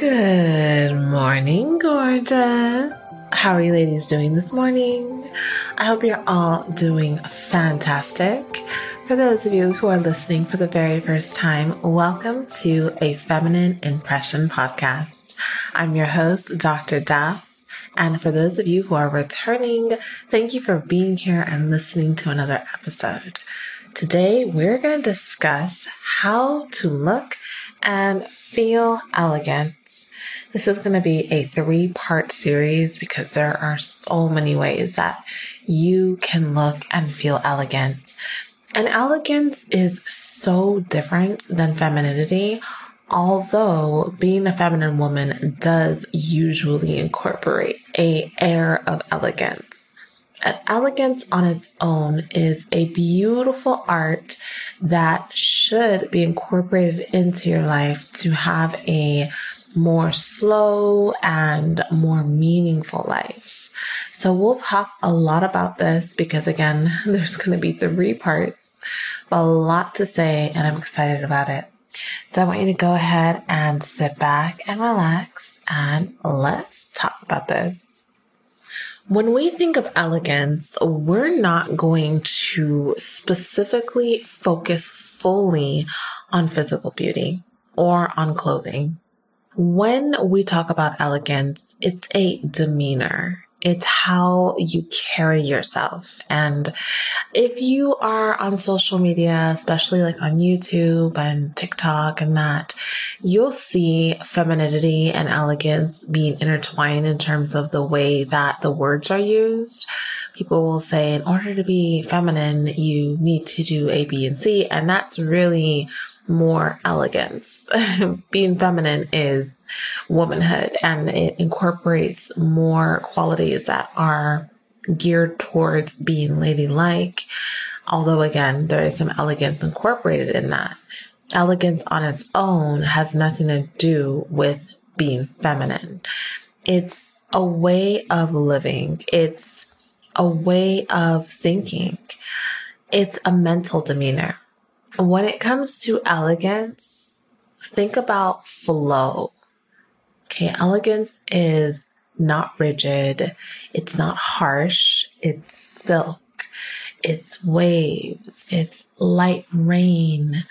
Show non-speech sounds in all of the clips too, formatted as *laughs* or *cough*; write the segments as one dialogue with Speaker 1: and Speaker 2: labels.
Speaker 1: Good morning, gorgeous. How are you ladies doing this morning? I hope you're all doing fantastic. For those of you who are listening for the very first time, welcome to a Feminine Impression podcast. I'm your host, Dr. Daf. And for those of you who are returning, thank you for being here and listening to another episode. Today, we're going to discuss how to look and feel elegant. This is going to be a three part series because there are so many ways that you can look and feel elegant. And elegance is so different than femininity, although being a feminine woman does usually incorporate a air of elegance. And elegance on its own is a beautiful art that should be incorporated into your life to have a more slow and more meaningful life. So we'll talk a lot about this because again, *laughs* there's going to be three parts, a lot to say and I'm excited about it. So I want you to go ahead and sit back and relax and let's talk about this. When we think of elegance, we're not going to specifically focus fully on physical beauty or on clothing. When we talk about elegance, it's a demeanor. It's how you carry yourself. And if you are on social media, especially like on YouTube and TikTok and that, you'll see femininity and elegance being intertwined in terms of the way that the words are used. People will say, in order to be feminine, you need to do A, B, and C. And that's really more elegance. *laughs* Being feminine is womanhood and it incorporates more qualities that are geared towards being ladylike. Although again, there is some elegance incorporated in that. Elegance on its own has nothing to do with being feminine. It's a way of living. It's a way of thinking. It's a mental demeanor when it comes to elegance, think about flow. Okay, elegance is not rigid, it's not harsh, it's silk, it's waves, it's light rain,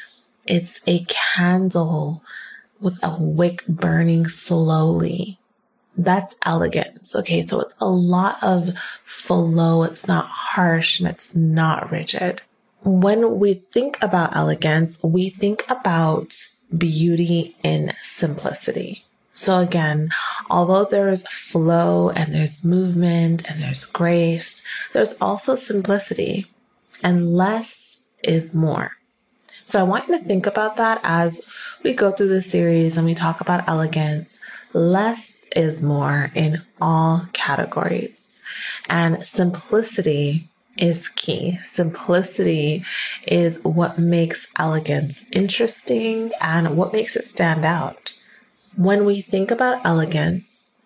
Speaker 1: it's a candle with a wick burning slowly. That's elegance. Okay, so it's a lot of flow, it's not harsh, and it's not rigid when we think about elegance, we think about beauty in simplicity. So again, although there's flow and there's movement and there's grace, there's also simplicity and less is more. So I want you to think about that as we go through this series and we talk about elegance. Less is more in all categories and simplicity is key. Simplicity is what makes elegance interesting and what makes it stand out. When we think about elegance,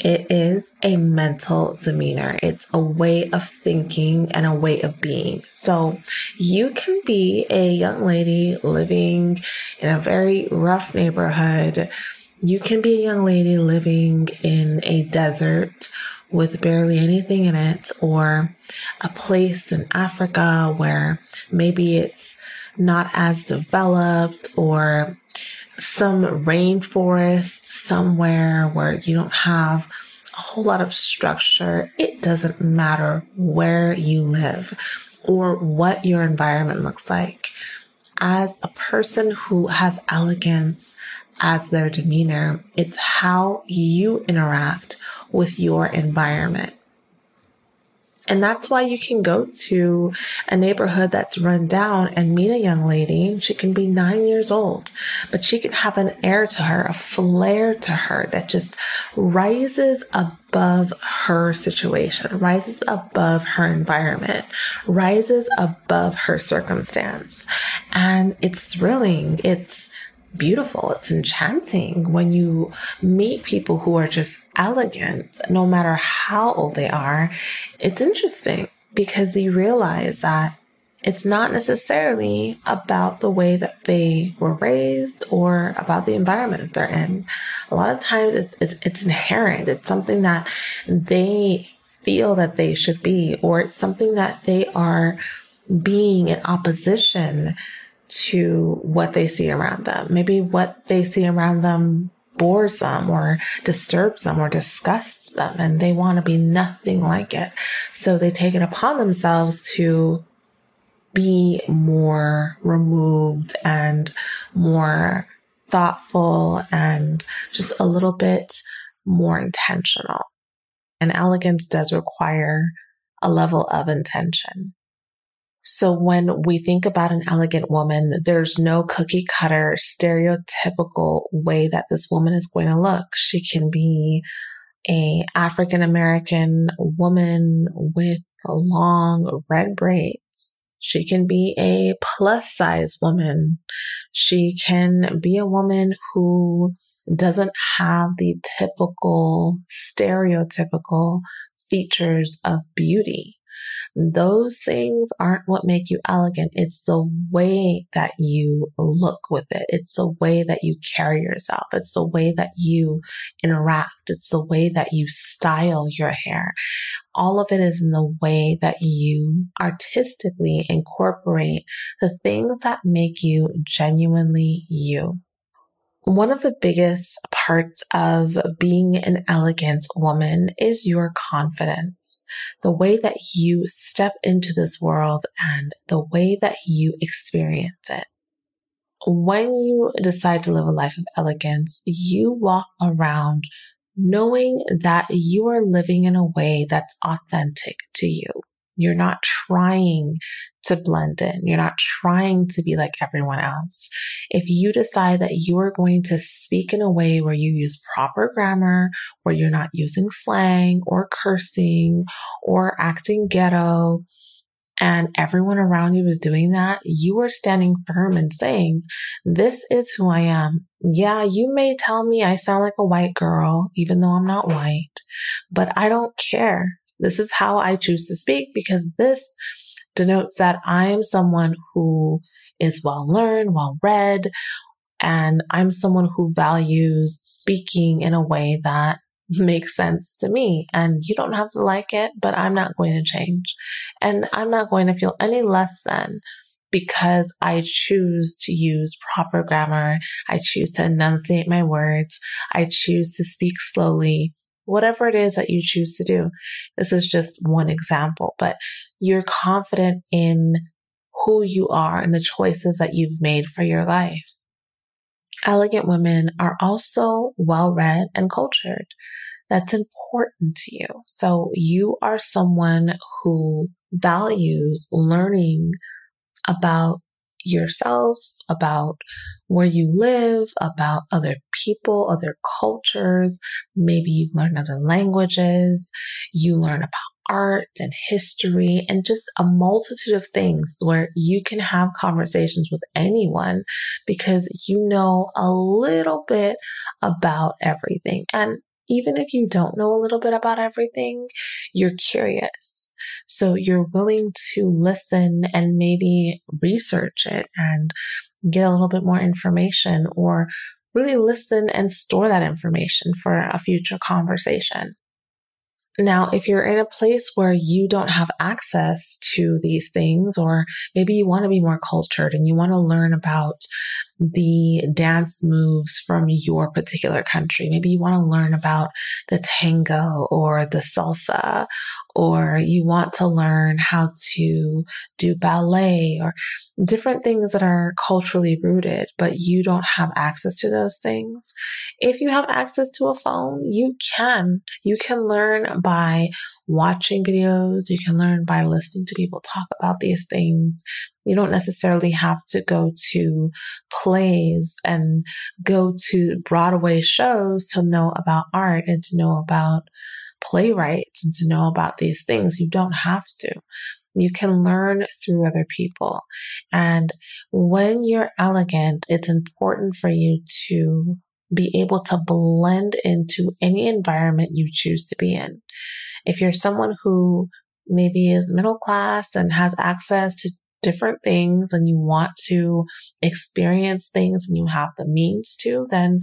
Speaker 1: it is a mental demeanor. It's a way of thinking and a way of being. So you can be a young lady living in a very rough neighborhood. You can be a young lady living in a desert with barely anything in it, or a place in Africa where maybe it's not as developed, or some rainforest somewhere where you don't have a whole lot of structure. It doesn't matter where you live or what your environment looks like. As a person who has elegance as their demeanor, it's how you interact with your environment. And that's why you can go to a neighborhood that's run down and meet a young lady. She can be nine years old, but she can have an air to her, a flair to her that just rises above her situation, rises above her environment, rises above her circumstance. And it's thrilling. It's, beautiful. It's enchanting when you meet people who are just elegant, no matter how old they are. It's interesting because you realize that it's not necessarily about the way that they were raised or about the environment they're in. A lot of times it's, it's, it's inherent. It's something that they feel that they should be, or it's something that they are being in opposition to what they see around them. Maybe what they see around them bores them or disturbs them or disgusts them and they want to be nothing like it. So they take it upon themselves to be more removed and more thoughtful and just a little bit more intentional. And elegance does require a level of intention. So when we think about an elegant woman, there's no cookie cutter stereotypical way that this woman is going to look. She can be a African American woman with long red braids. She can be a plus size woman. She can be a woman who doesn't have the typical stereotypical features of beauty. Those things aren't what make you elegant. It's the way that you look with it. It's the way that you carry yourself. It's the way that you interact. It's the way that you style your hair. All of it is in the way that you artistically incorporate the things that make you genuinely you. One of the biggest parts of being an elegant woman is your confidence. The way that you step into this world and the way that you experience it. When you decide to live a life of elegance, you walk around knowing that you are living in a way that's authentic to you. You're not trying to blend in. You're not trying to be like everyone else. If you decide that you are going to speak in a way where you use proper grammar, where you're not using slang or cursing or acting ghetto, and everyone around you is doing that, you are standing firm and saying, this is who I am. Yeah, you may tell me I sound like a white girl, even though I'm not white, but I don't care. This is how I choose to speak because this denotes that I am someone who is well learned, well read, and I'm someone who values speaking in a way that *laughs* makes sense to me. And you don't have to like it, but I'm not going to change. And I'm not going to feel any less than because I choose to use proper grammar. I choose to enunciate my words. I choose to speak slowly whatever it is that you choose to do. This is just one example, but you're confident in who you are and the choices that you've made for your life. Elegant women are also well read and cultured. That's important to you. So you are someone who values learning about yourself, about where you live, about other people, other cultures. Maybe you've learned other languages. You learn about art and history and just a multitude of things where you can have conversations with anyone because you know a little bit about everything. And even if you don't know a little bit about everything, you're curious so you're willing to listen and maybe research it and get a little bit more information or really listen and store that information for a future conversation. Now, if you're in a place where you don't have access to these things, or maybe you want to be more cultured and you want to learn about the dance moves from your particular country, maybe you want to learn about the tango or the salsa or you want to learn how to do ballet or different things that are culturally rooted, but you don't have access to those things. If you have access to a phone, you can. You can learn by watching videos. You can learn by listening to people talk about these things. You don't necessarily have to go to plays and go to Broadway shows to know about art and to know about playwrights and to know about these things. You don't have to. You can learn through other people. And when you're elegant, it's important for you to be able to blend into any environment you choose to be in. If you're someone who maybe is middle class and has access to different things and you want to experience things and you have the means to, then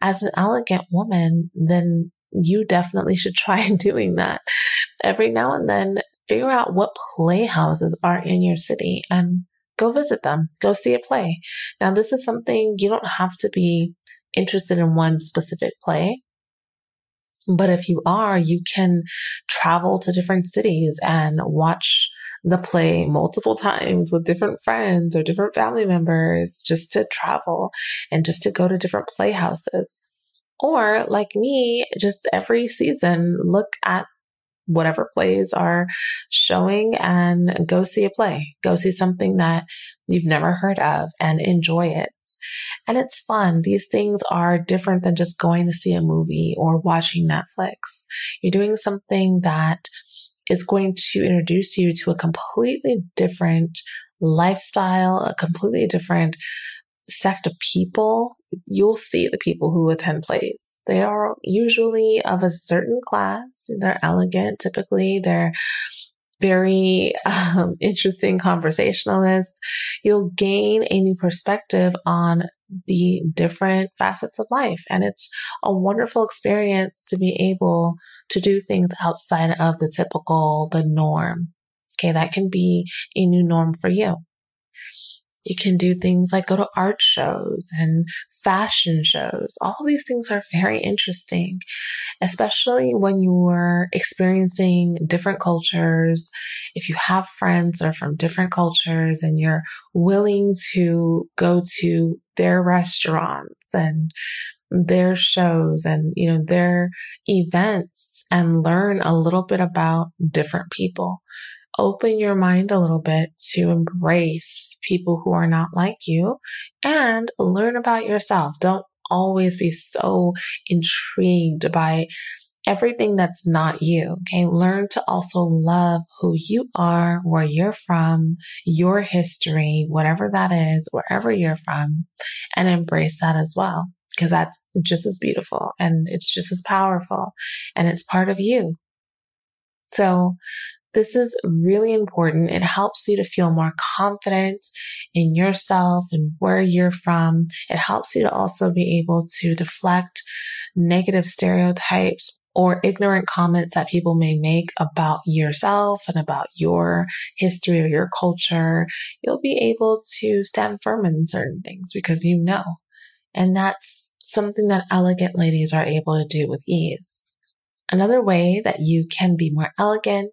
Speaker 1: as an elegant woman, then you definitely should *laughs* try doing that. Every now and then, figure out what playhouses are in your city and go visit them. Go see a play. Now, this is something you don't have to be interested in one specific play. But if you are, you can travel to different cities and watch the play multiple times with different friends or different family members just to travel and just to go to different playhouses. Or like me, just every season, look at whatever plays are showing and go see a play. Go see something that you've never heard of and enjoy it. And it's fun. These things are different than just going to see a movie or watching Netflix. You're doing something that is going to introduce you to a completely different lifestyle, a completely different sect of people. You'll see the people who attend plays. They are usually of a certain class. They're elegant. Typically, they're very *laughs* um, interesting conversationalist. You'll gain a new perspective on the different facets of life. And it's a wonderful experience to be able to do things outside of the typical, the norm. Okay. That can be a new norm for you. You can do things like go to art shows and fashion shows. All these things are very interesting, especially when you are experiencing different cultures. If you have friends that are from different cultures and you're willing to go to their restaurants and their shows and, you know, their events and learn a little bit about different people open your mind a little bit to embrace people who are not like you and learn about yourself. Don't always be so intrigued by everything that's not you. Okay. Learn to also love who you are, where you're from, your history, whatever that is, wherever you're from, and embrace that as well. Because that's just as beautiful and it's just as powerful and it's part of you. So this is really important. It helps you to feel more confident in yourself and where you're from. It helps you to also be able to deflect negative stereotypes or ignorant comments that people may make about yourself and about your history or your culture. You'll be able to stand firm in certain things because you know. And that's something that elegant ladies are able to do with ease. Another way that you can be more elegant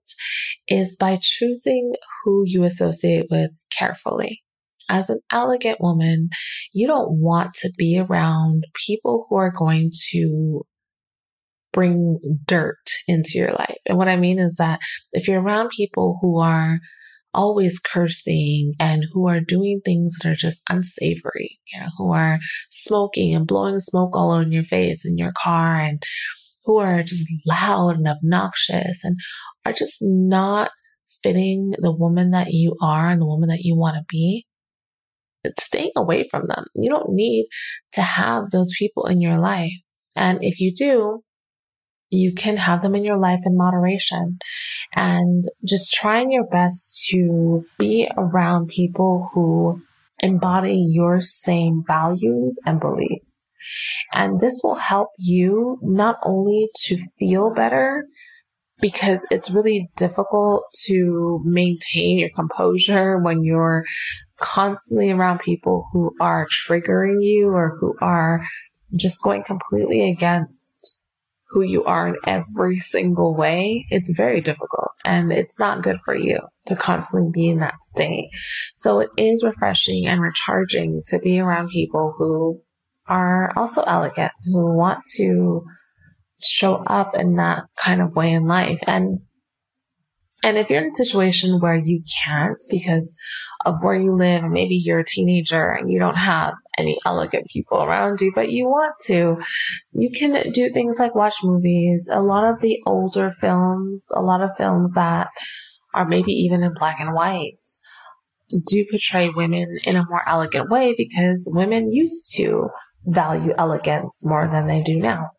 Speaker 1: is by choosing who you associate with carefully. As an elegant woman, you don't want to be around people who are going to bring dirt into your life. And what I mean is that if you're around people who are always cursing and who are doing things that are just unsavory, you know, who are smoking and blowing smoke all over your face in your car and who are just loud and obnoxious and are just not fitting the woman that you are and the woman that you want to be, staying away from them. You don't need to have those people in your life. And if you do, you can have them in your life in moderation and just trying your best to be around people who embody your same values and beliefs. And this will help you not only to feel better, because it's really difficult to maintain your composure when you're constantly around people who are triggering you or who are just going completely against who you are in every single way. It's very difficult and it's not good for you to constantly be in that state. So it is refreshing and recharging to be around people who are also elegant, who want to show up in that kind of way in life. And and if you're in a situation where you can't because of where you live, maybe you're a teenager and you don't have any elegant people around you, but you want to, you can do things like watch movies. A lot of the older films, a lot of films that are maybe even in black and white do portray women in a more elegant way because women used to value elegance more than they do now.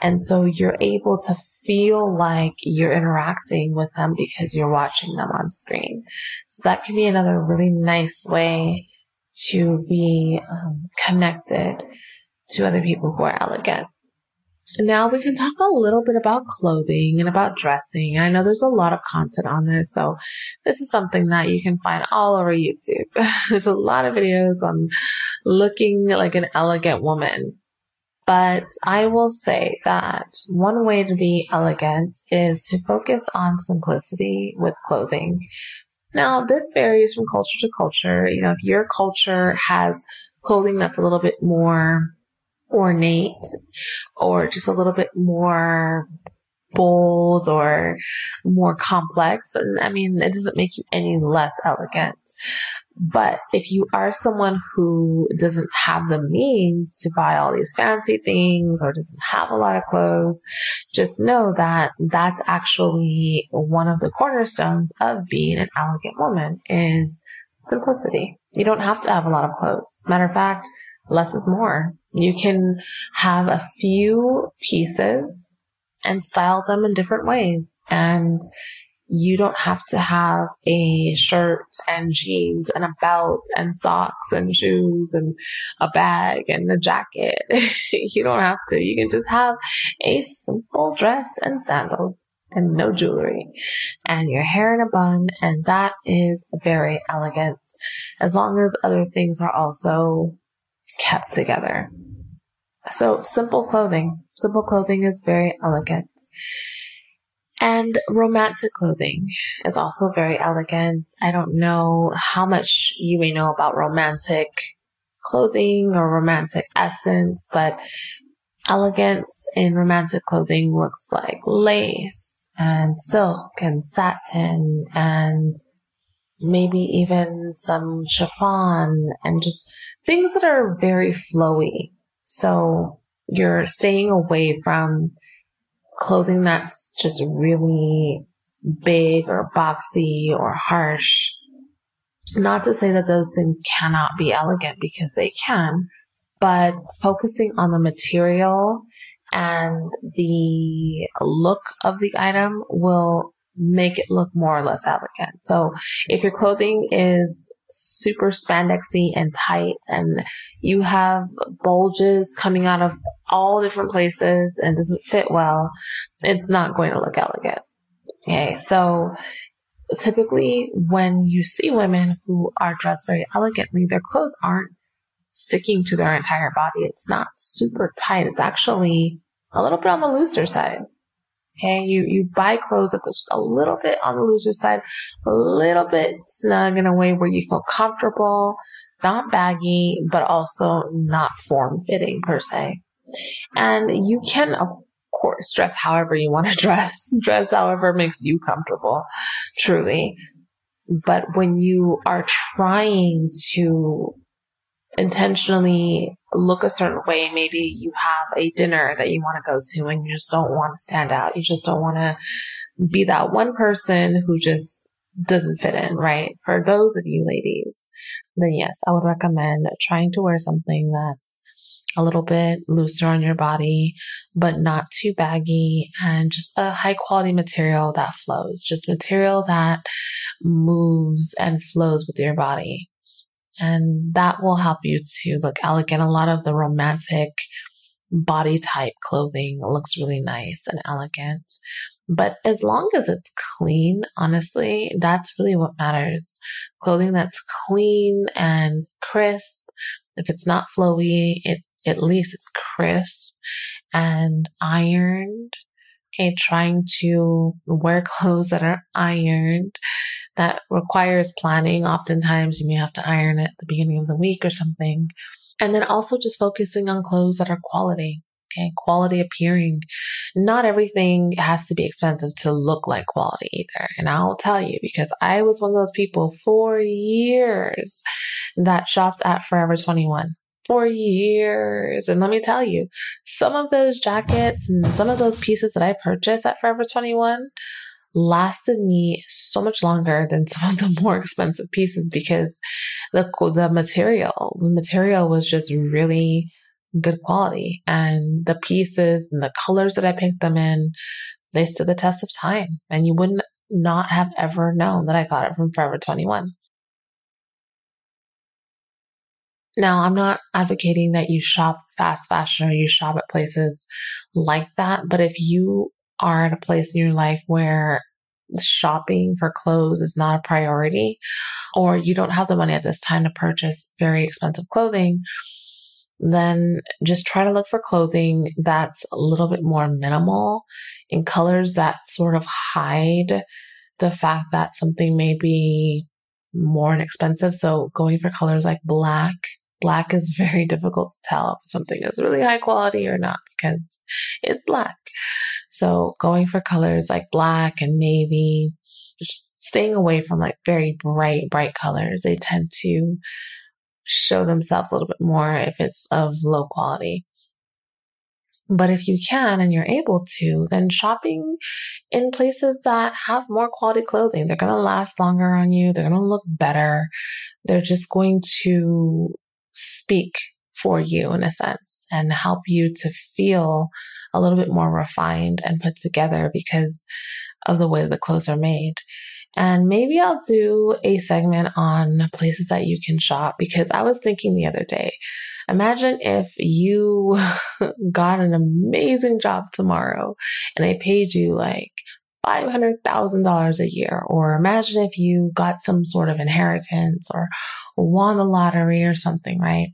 Speaker 1: And so you're able to feel like you're interacting with them because you're watching them on screen. So that can be another really nice way to be um, connected to other people who are elegant. Now we can talk a little bit about clothing and about dressing. I know there's a lot of content on this, so this is something that you can find all over YouTube. *laughs* there's a lot of videos on looking like an elegant woman. But I will say that one way to be elegant is to focus on simplicity with clothing. Now, this varies from culture to culture. You know, if your culture has clothing that's a little bit more ornate or just a little bit more bold or more complex. And I mean, it doesn't make you any less elegant. But if you are someone who doesn't have the means to buy all these fancy things or doesn't have a lot of clothes, just know that that's actually one of the cornerstones of being an elegant woman is simplicity. You don't have to have a lot of clothes. Matter of fact, less is more. You can have a few pieces and style them in different ways. And you don't have to have a shirt and jeans and a belt and socks and shoes and a bag and a jacket. *laughs* you don't have to. You can just have a simple dress and sandals and no jewelry and your hair in a bun. And that is very elegant as long as other things are also kept together. So simple clothing. Simple clothing is very elegant. And romantic clothing is also very elegant. I don't know how much you may know about romantic clothing or romantic essence, but elegance in romantic clothing looks like lace and silk and satin and maybe even some chiffon and just things that are very flowy. So you're staying away from clothing that's just really big or boxy or harsh. Not to say that those things cannot be elegant because they can, but focusing on the material and the look of the item will make it look more or less elegant. So if your clothing is super spandexy and tight and you have bulges coming out of all different places and doesn't fit well, it's not going to look elegant. Okay. So typically when you see women who are dressed very elegantly, their clothes aren't sticking to their entire body. It's not super tight. It's actually a little bit on the looser side. Okay. You, you buy clothes that's just a little bit on the looser side, a little bit snug in a way where you feel comfortable, not baggy, but also not form fitting per se. And you can, of course, dress however you want to *laughs* dress, dress however makes you comfortable, truly. But when you are trying to intentionally look a certain way. Maybe you have a dinner that you want to go to and you just don't want to stand out. You just don't want to be that one person who just doesn't fit in, right? For those of you ladies, then yes, I would recommend trying to wear something that's a little bit looser on your body, but not too baggy and just a high quality material that flows, just material that moves and flows with your body. And that will help you to look elegant. A lot of the romantic body type clothing looks really nice and elegant. But as long as it's clean, honestly, that's really what matters. Clothing that's clean and crisp. If it's not flowy, it, at least it's crisp and ironed. Okay. Trying to wear clothes that are ironed that requires planning. Oftentimes you may have to iron it at the beginning of the week or something. And then also just focusing on clothes that are quality. Okay. Quality appearing. Not everything has to be expensive to look like quality either. And I'll tell you because I was one of those people for years that shopped at Forever 21 for years. And let me tell you, some of those jackets and some of those pieces that I purchased at Forever 21 lasted me so much longer than some of the more expensive pieces because the the material the material was just really good quality. And the pieces and the colors that I picked them in, they stood the test of time. And you wouldn't not have ever known that I got it from Forever 21. Now, I'm not advocating that you shop fast fashion or you shop at places like that, but if you are at a place in your life where shopping for clothes is not a priority, or you don't have the money at this time to purchase very expensive clothing, then just try to look for clothing that's a little bit more minimal in colors that sort of hide the fact that something may be more inexpensive. So going for colors like black black is very difficult to tell if something is really high quality or not because it's black. So going for colors like black and navy, just staying away from like very bright, bright colors. They tend to show themselves a little bit more if it's of low quality. But if you can and you're able to, then shopping in places that have more quality clothing, they're going to last longer on you. They're going to look better. They're just going to speak for you in a sense and help you to feel a little bit more refined and put together because of the way the clothes are made. And maybe I'll do a segment on places that you can shop because I was thinking the other day, imagine if you *laughs* got an amazing job tomorrow and they paid you like $500,000 a year. Or imagine if you got some sort of inheritance or won the lottery or something, right?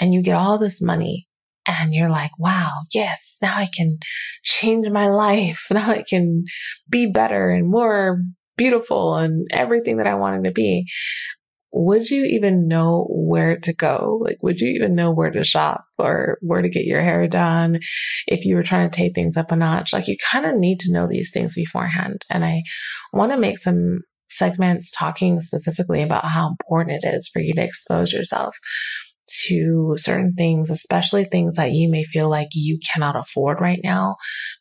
Speaker 1: And you get all this money and you're like, wow, yes, now I can change my life. *laughs* Now I can be better and more beautiful and everything that I wanted to be would you even know where to go? Like, would you even know where to shop or where to get your hair done if you were trying to take things up a notch? Like, you kind of need to know these things beforehand. And I want to make some segments talking specifically about how important it is for you to expose yourself to certain things, especially things that you may feel like you cannot afford right now,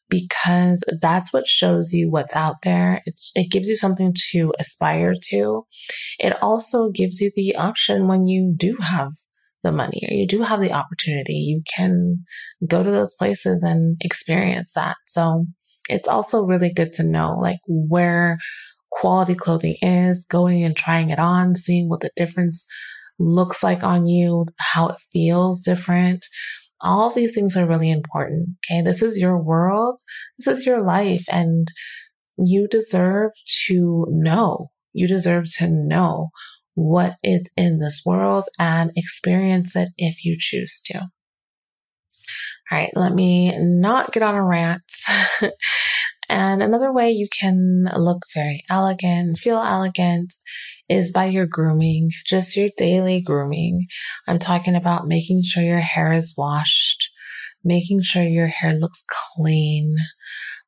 Speaker 1: because that's what shows you what's out there. It's, it gives you something to aspire to. It also gives you the option when you do have the money or you do have the opportunity, you can go to those places and experience that. So it's also really good to know like where quality clothing is, going and trying it on, seeing what the difference looks like on you, how it feels different. All of these things are really important. Okay. This is your world. This is your life and you deserve to know. You deserve to know what is in this world and experience it if you choose to. All right. Let me not get on a rant *laughs* And another way you can look very elegant, feel elegant is by your grooming, just your daily grooming. I'm talking about making sure your hair is washed, making sure your hair looks clean,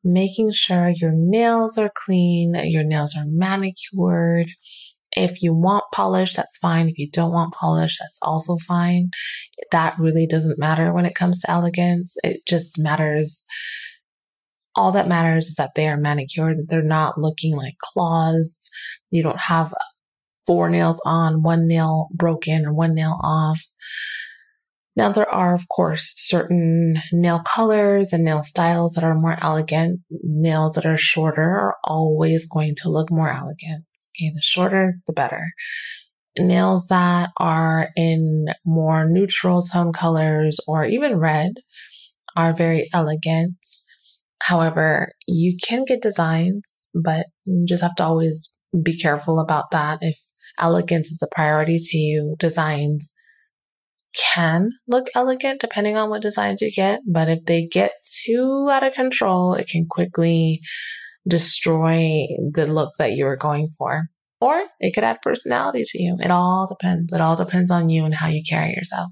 Speaker 1: making sure your nails are clean, your nails are manicured. If you want polish, that's fine. If you don't want polish, that's also fine. That really doesn't matter when it comes to elegance. It just matters all that matters is that they are manicured, that they're not looking like claws. You don't have four nails on, one nail broken or one nail off. Now there are, of course, certain nail colors and nail styles that are more elegant. Nails that are shorter are always going to look more elegant. Okay. The shorter, the better. Nails that are in more neutral tone colors or even red are very elegant. However, you can get designs, but you just have to always be careful about that. If elegance is a priority to you, designs can look elegant depending on what designs you get. But if they get too out of control, it can quickly destroy the look that you were going for. Or it could add personality to you. It all depends. It all depends on you and how you carry yourself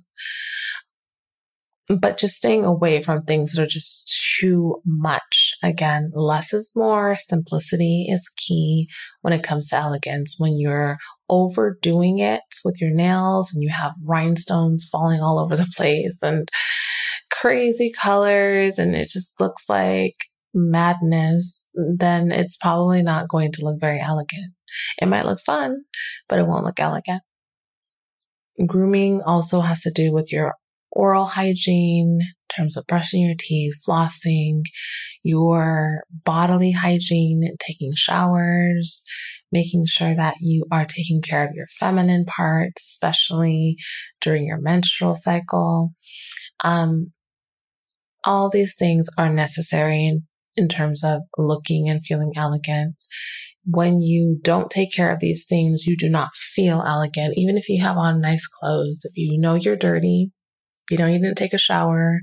Speaker 1: but just staying away from things that are just too much. Again, less is more. Simplicity is key when it comes to elegance. When you're overdoing it with your nails and you have rhinestones falling all over the place and crazy colors and it just looks like madness, then it's probably not going to look very elegant. It might look fun, but it won't look elegant. Grooming also has to do with your oral hygiene, in terms of brushing your teeth, flossing, your bodily hygiene, taking showers, making sure that you are taking care of your feminine parts, especially during your menstrual cycle. Um, all these things are necessary in, in terms of looking and feeling elegant. When you don't take care of these things, you do not feel elegant. Even if you have on nice clothes, if you know you're dirty, you know you didn't take a shower,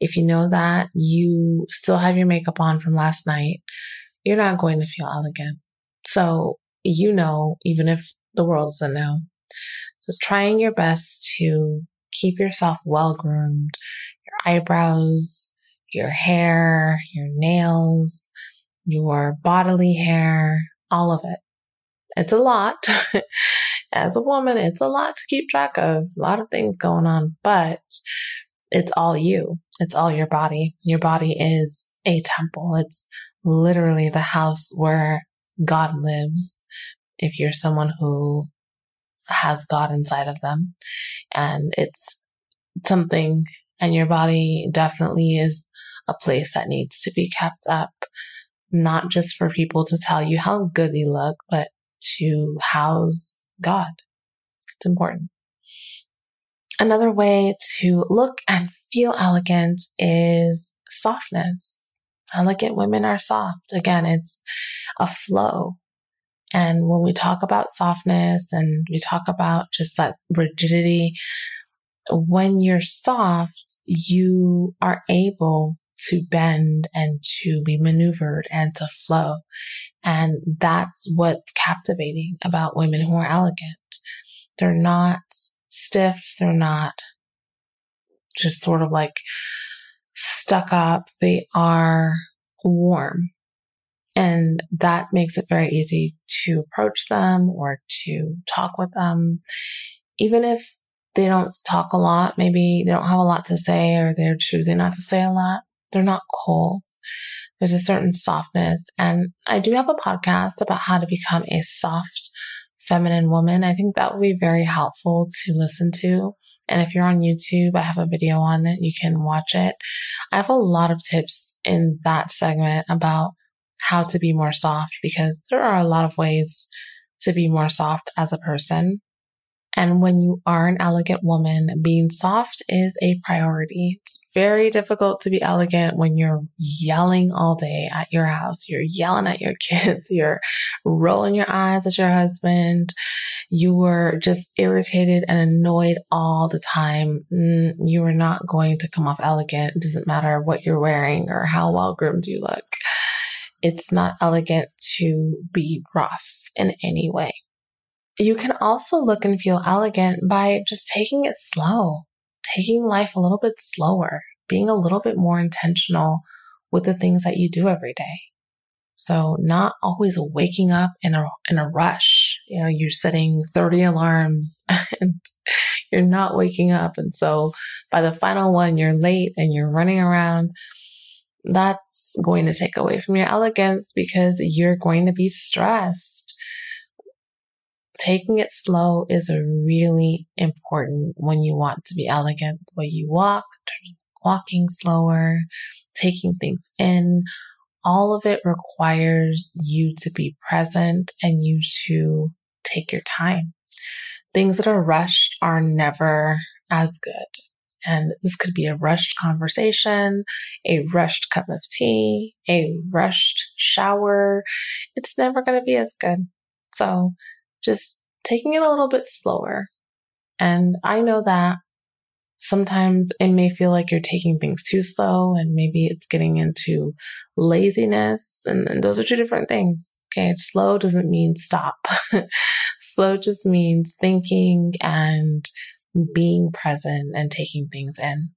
Speaker 1: if you know that you still have your makeup on from last night, you're not going to feel elegant. So you know, even if the world doesn't know. So trying your best to keep yourself well groomed, your eyebrows, your hair, your nails, your bodily hair, all of it. It's a lot. *laughs* As a woman, it's a lot to keep track of. A lot of things going on, but it's all you. It's all your body. Your body is a temple. It's literally the house where God lives if you're someone who has God inside of them. And it's something, and your body definitely is a place that needs to be kept up, not just for people to tell you how good you look, but to house God. It's important. Another way to look and feel elegant is softness. Elegant women are soft. Again, it's a flow. And when we talk about softness and we talk about just that rigidity, when you're soft, you are able to bend and to be maneuvered and to flow. And that's what's captivating about women who are elegant. They're not stiff. They're not just sort of like stuck up. They are warm. And that makes it very easy to approach them or to talk with them. Even if they don't talk a lot, maybe they don't have a lot to say or they're choosing not to say a lot. They're not cold. There's a certain softness. And I do have a podcast about how to become a soft feminine woman. I think that would be very helpful to listen to. And if you're on YouTube, I have a video on it. You can watch it. I have a lot of tips in that segment about how to be more soft because there are a lot of ways to be more soft as a person. And when you are an elegant woman, being soft is a priority. It's very difficult to be elegant when you're yelling all day at your house. You're yelling at your *laughs* kids. You're rolling your eyes at your husband. You are just irritated and annoyed all the time. Mm, you are not going to come off elegant. It doesn't matter what you're wearing or how well groomed you look. It's not elegant to be rough in any way. You can also look and feel elegant by just taking it slow, taking life a little bit slower, being a little bit more intentional with the things that you do every day. So not always waking up in a, in a rush. You know, you're setting 30 alarms *laughs* and you're not waking up. And so by the final one, you're late and you're running around. That's going to take away from your elegance because you're going to be stressed taking it slow is really important when you want to be elegant. The way you walk, walking slower, taking things in, all of it requires you to be present and you to take your time. Things that are rushed are never as good. And this could be a rushed conversation, a rushed cup of tea, a rushed shower. It's never going to be as good. So just taking it a little bit slower. And I know that sometimes it may feel like you're taking things too slow and maybe it's getting into laziness. And, and those are two different things. Okay. Slow doesn't mean stop. *laughs* slow just means thinking and being present and taking things in.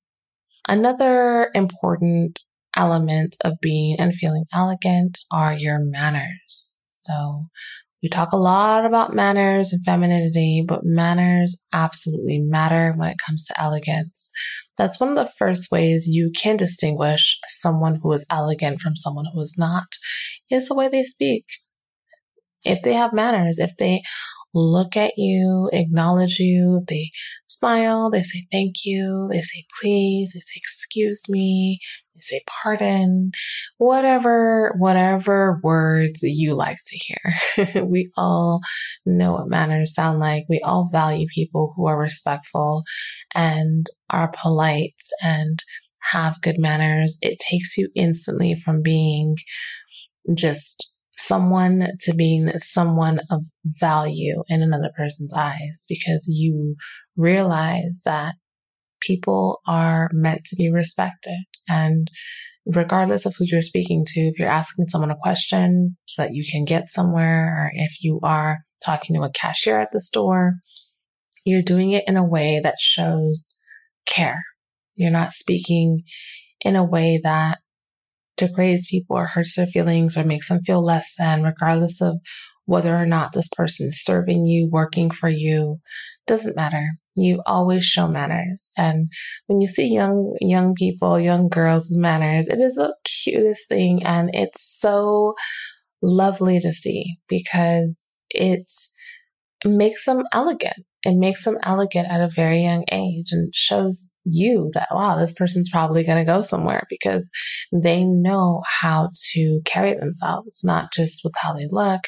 Speaker 1: Another important element of being and feeling elegant are your manners. So we talk a lot about manners and femininity, but manners absolutely matter when it comes to elegance. That's one of the first ways you can distinguish someone who is elegant from someone who is not, is the way they speak. If they have manners, if they look at you, acknowledge you. They smile, they say thank you, they say please, they say excuse me, they say pardon, whatever, whatever words you like to hear. *laughs* we all know what manners sound like. We all value people who are respectful and are polite and have good manners. It takes you instantly from being just someone to being someone of value in another person's eyes because you realize that people are meant to be respected and regardless of who you're speaking to, if you're asking someone a question so that you can get somewhere, or if you are talking to a cashier at the store, you're doing it in a way that shows care. You're not speaking in a way that degrades people or hurts their feelings or makes them feel less than, regardless of whether or not this person is serving you, working for you, doesn't matter. You always show manners. And when you see young, young people, young girls with manners, it is the cutest thing. And it's so lovely to see because it makes them elegant. It makes them elegant at a very young age and shows you that, wow, this person's probably going to go somewhere because they know how to carry themselves, not just with how they look,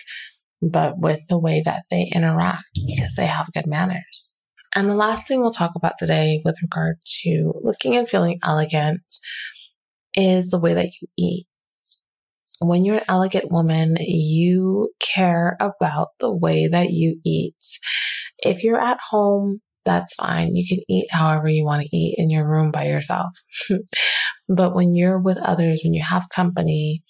Speaker 1: but with the way that they interact because they have good manners. And the last thing we'll talk about today with regard to looking and feeling elegant is the way that you eat. When you're an elegant woman, you care about the way that you eat. If you're at home that's fine. You can eat however you want to eat in your room by yourself. *laughs* but when you're with others, when you have company,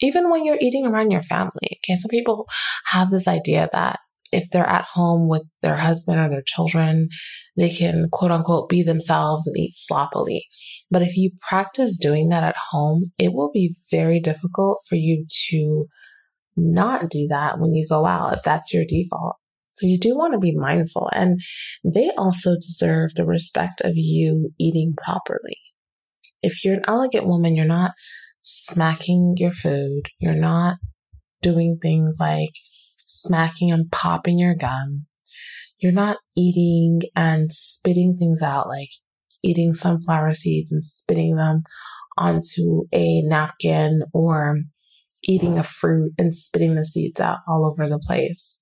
Speaker 1: even when you're eating around your family, okay, some people have this idea that if they're at home with their husband or their children, they can quote unquote be themselves and eat sloppily. But if you practice doing that at home, it will be very difficult for you to not do that when you go out if that's your default. So you do want to be mindful and they also deserve the respect of you eating properly. If you're an elegant woman, you're not smacking your food. You're not doing things like smacking and popping your gum. You're not eating and spitting things out like eating sunflower seeds and spitting them onto a napkin or eating a fruit and spitting the seeds out all over the place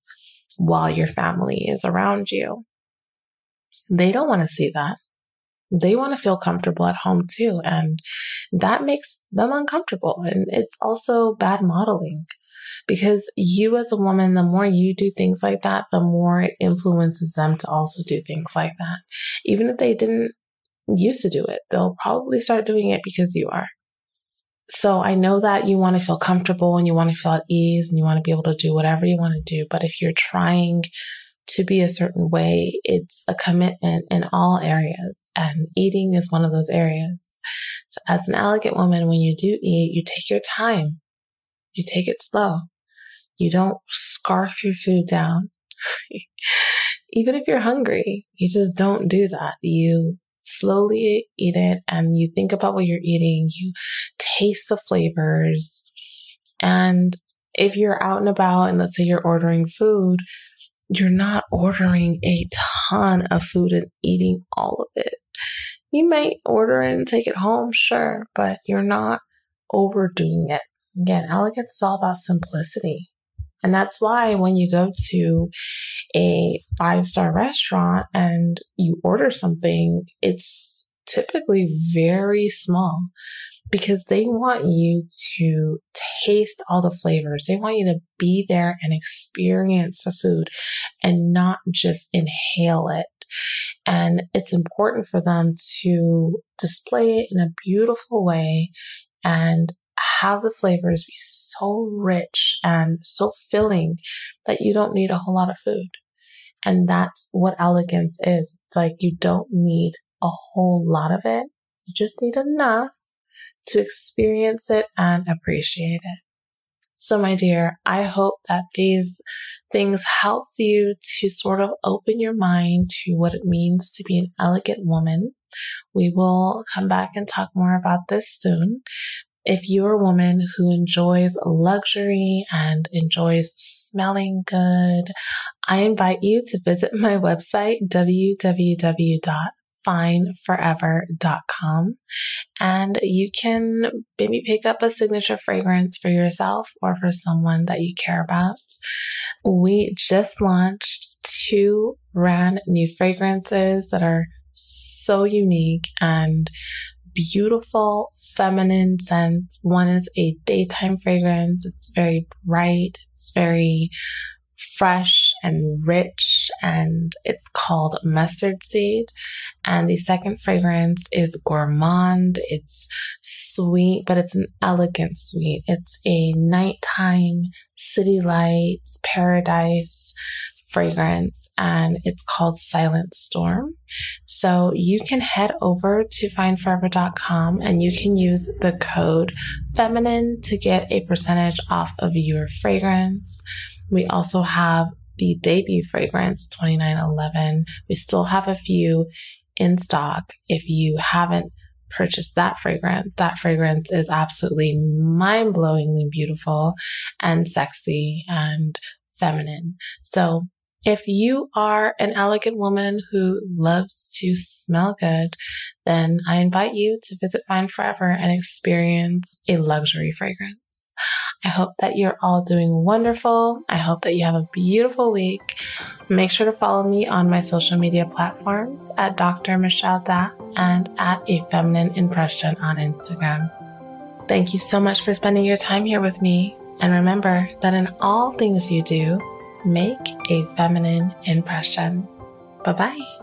Speaker 1: while your family is around you. They don't want to see that. They want to feel comfortable at home too. And that makes them uncomfortable. And it's also bad modeling because you as a woman, the more you do things like that, the more it influences them to also do things like that. Even if they didn't used to do it, they'll probably start doing it because you are. So I know that you want to feel comfortable and you want to feel at ease and you want to be able to do whatever you want to do. But if you're trying to be a certain way, it's a commitment in all areas and eating is one of those areas. So as an elegant woman, when you do eat, you take your time. You take it slow. You don't scarf your food down. *laughs* Even if you're hungry, you just don't do that. You slowly eat it and you think about what you're eating, you taste the flavors. And if you're out and about and let's say you're ordering food, you're not ordering a ton of food and eating all of it. You might order and take it home, sure, but you're not overdoing it. Again, elegance is all about simplicity. And that's why when you go to a five star restaurant and you order something, it's typically very small because they want you to taste all the flavors. They want you to be there and experience the food and not just inhale it. And it's important for them to display it in a beautiful way and have the flavors be so rich and so filling that you don't need a whole lot of food. And that's what elegance is. It's like you don't need a whole lot of it. You just need enough to experience it and appreciate it. So my dear, I hope that these things helped you to sort of open your mind to what it means to be an elegant woman. We will come back and talk more about this soon. If you're a woman who enjoys luxury and enjoys smelling good, I invite you to visit my website, www.fineforever.com, and you can maybe pick up a signature fragrance for yourself or for someone that you care about. We just launched two brand new fragrances that are so unique and beautiful feminine scents. One is a daytime fragrance. It's very bright. It's very fresh and rich and it's called mustard seed. And the second fragrance is gourmand. It's sweet, but it's an elegant sweet. It's a nighttime city lights paradise fragrance and it's called Silent Storm. So you can head over to fineforever.com and you can use the code feminine to get a percentage off of your fragrance. We also have the debut fragrance 2911. We still have a few in stock. If you haven't purchased that fragrance, that fragrance is absolutely mind blowingly beautiful and sexy and feminine. So if you are an elegant woman who loves to smell good, then I invite you to visit Fine Forever and experience a luxury fragrance. I hope that you're all doing wonderful. I hope that you have a beautiful week. Make sure to follow me on my social media platforms at Dr. Michelle Daf and at A Feminine Impression on Instagram. Thank you so much for spending your time here with me. And remember that in all things you do, make a feminine impression. Bye bye.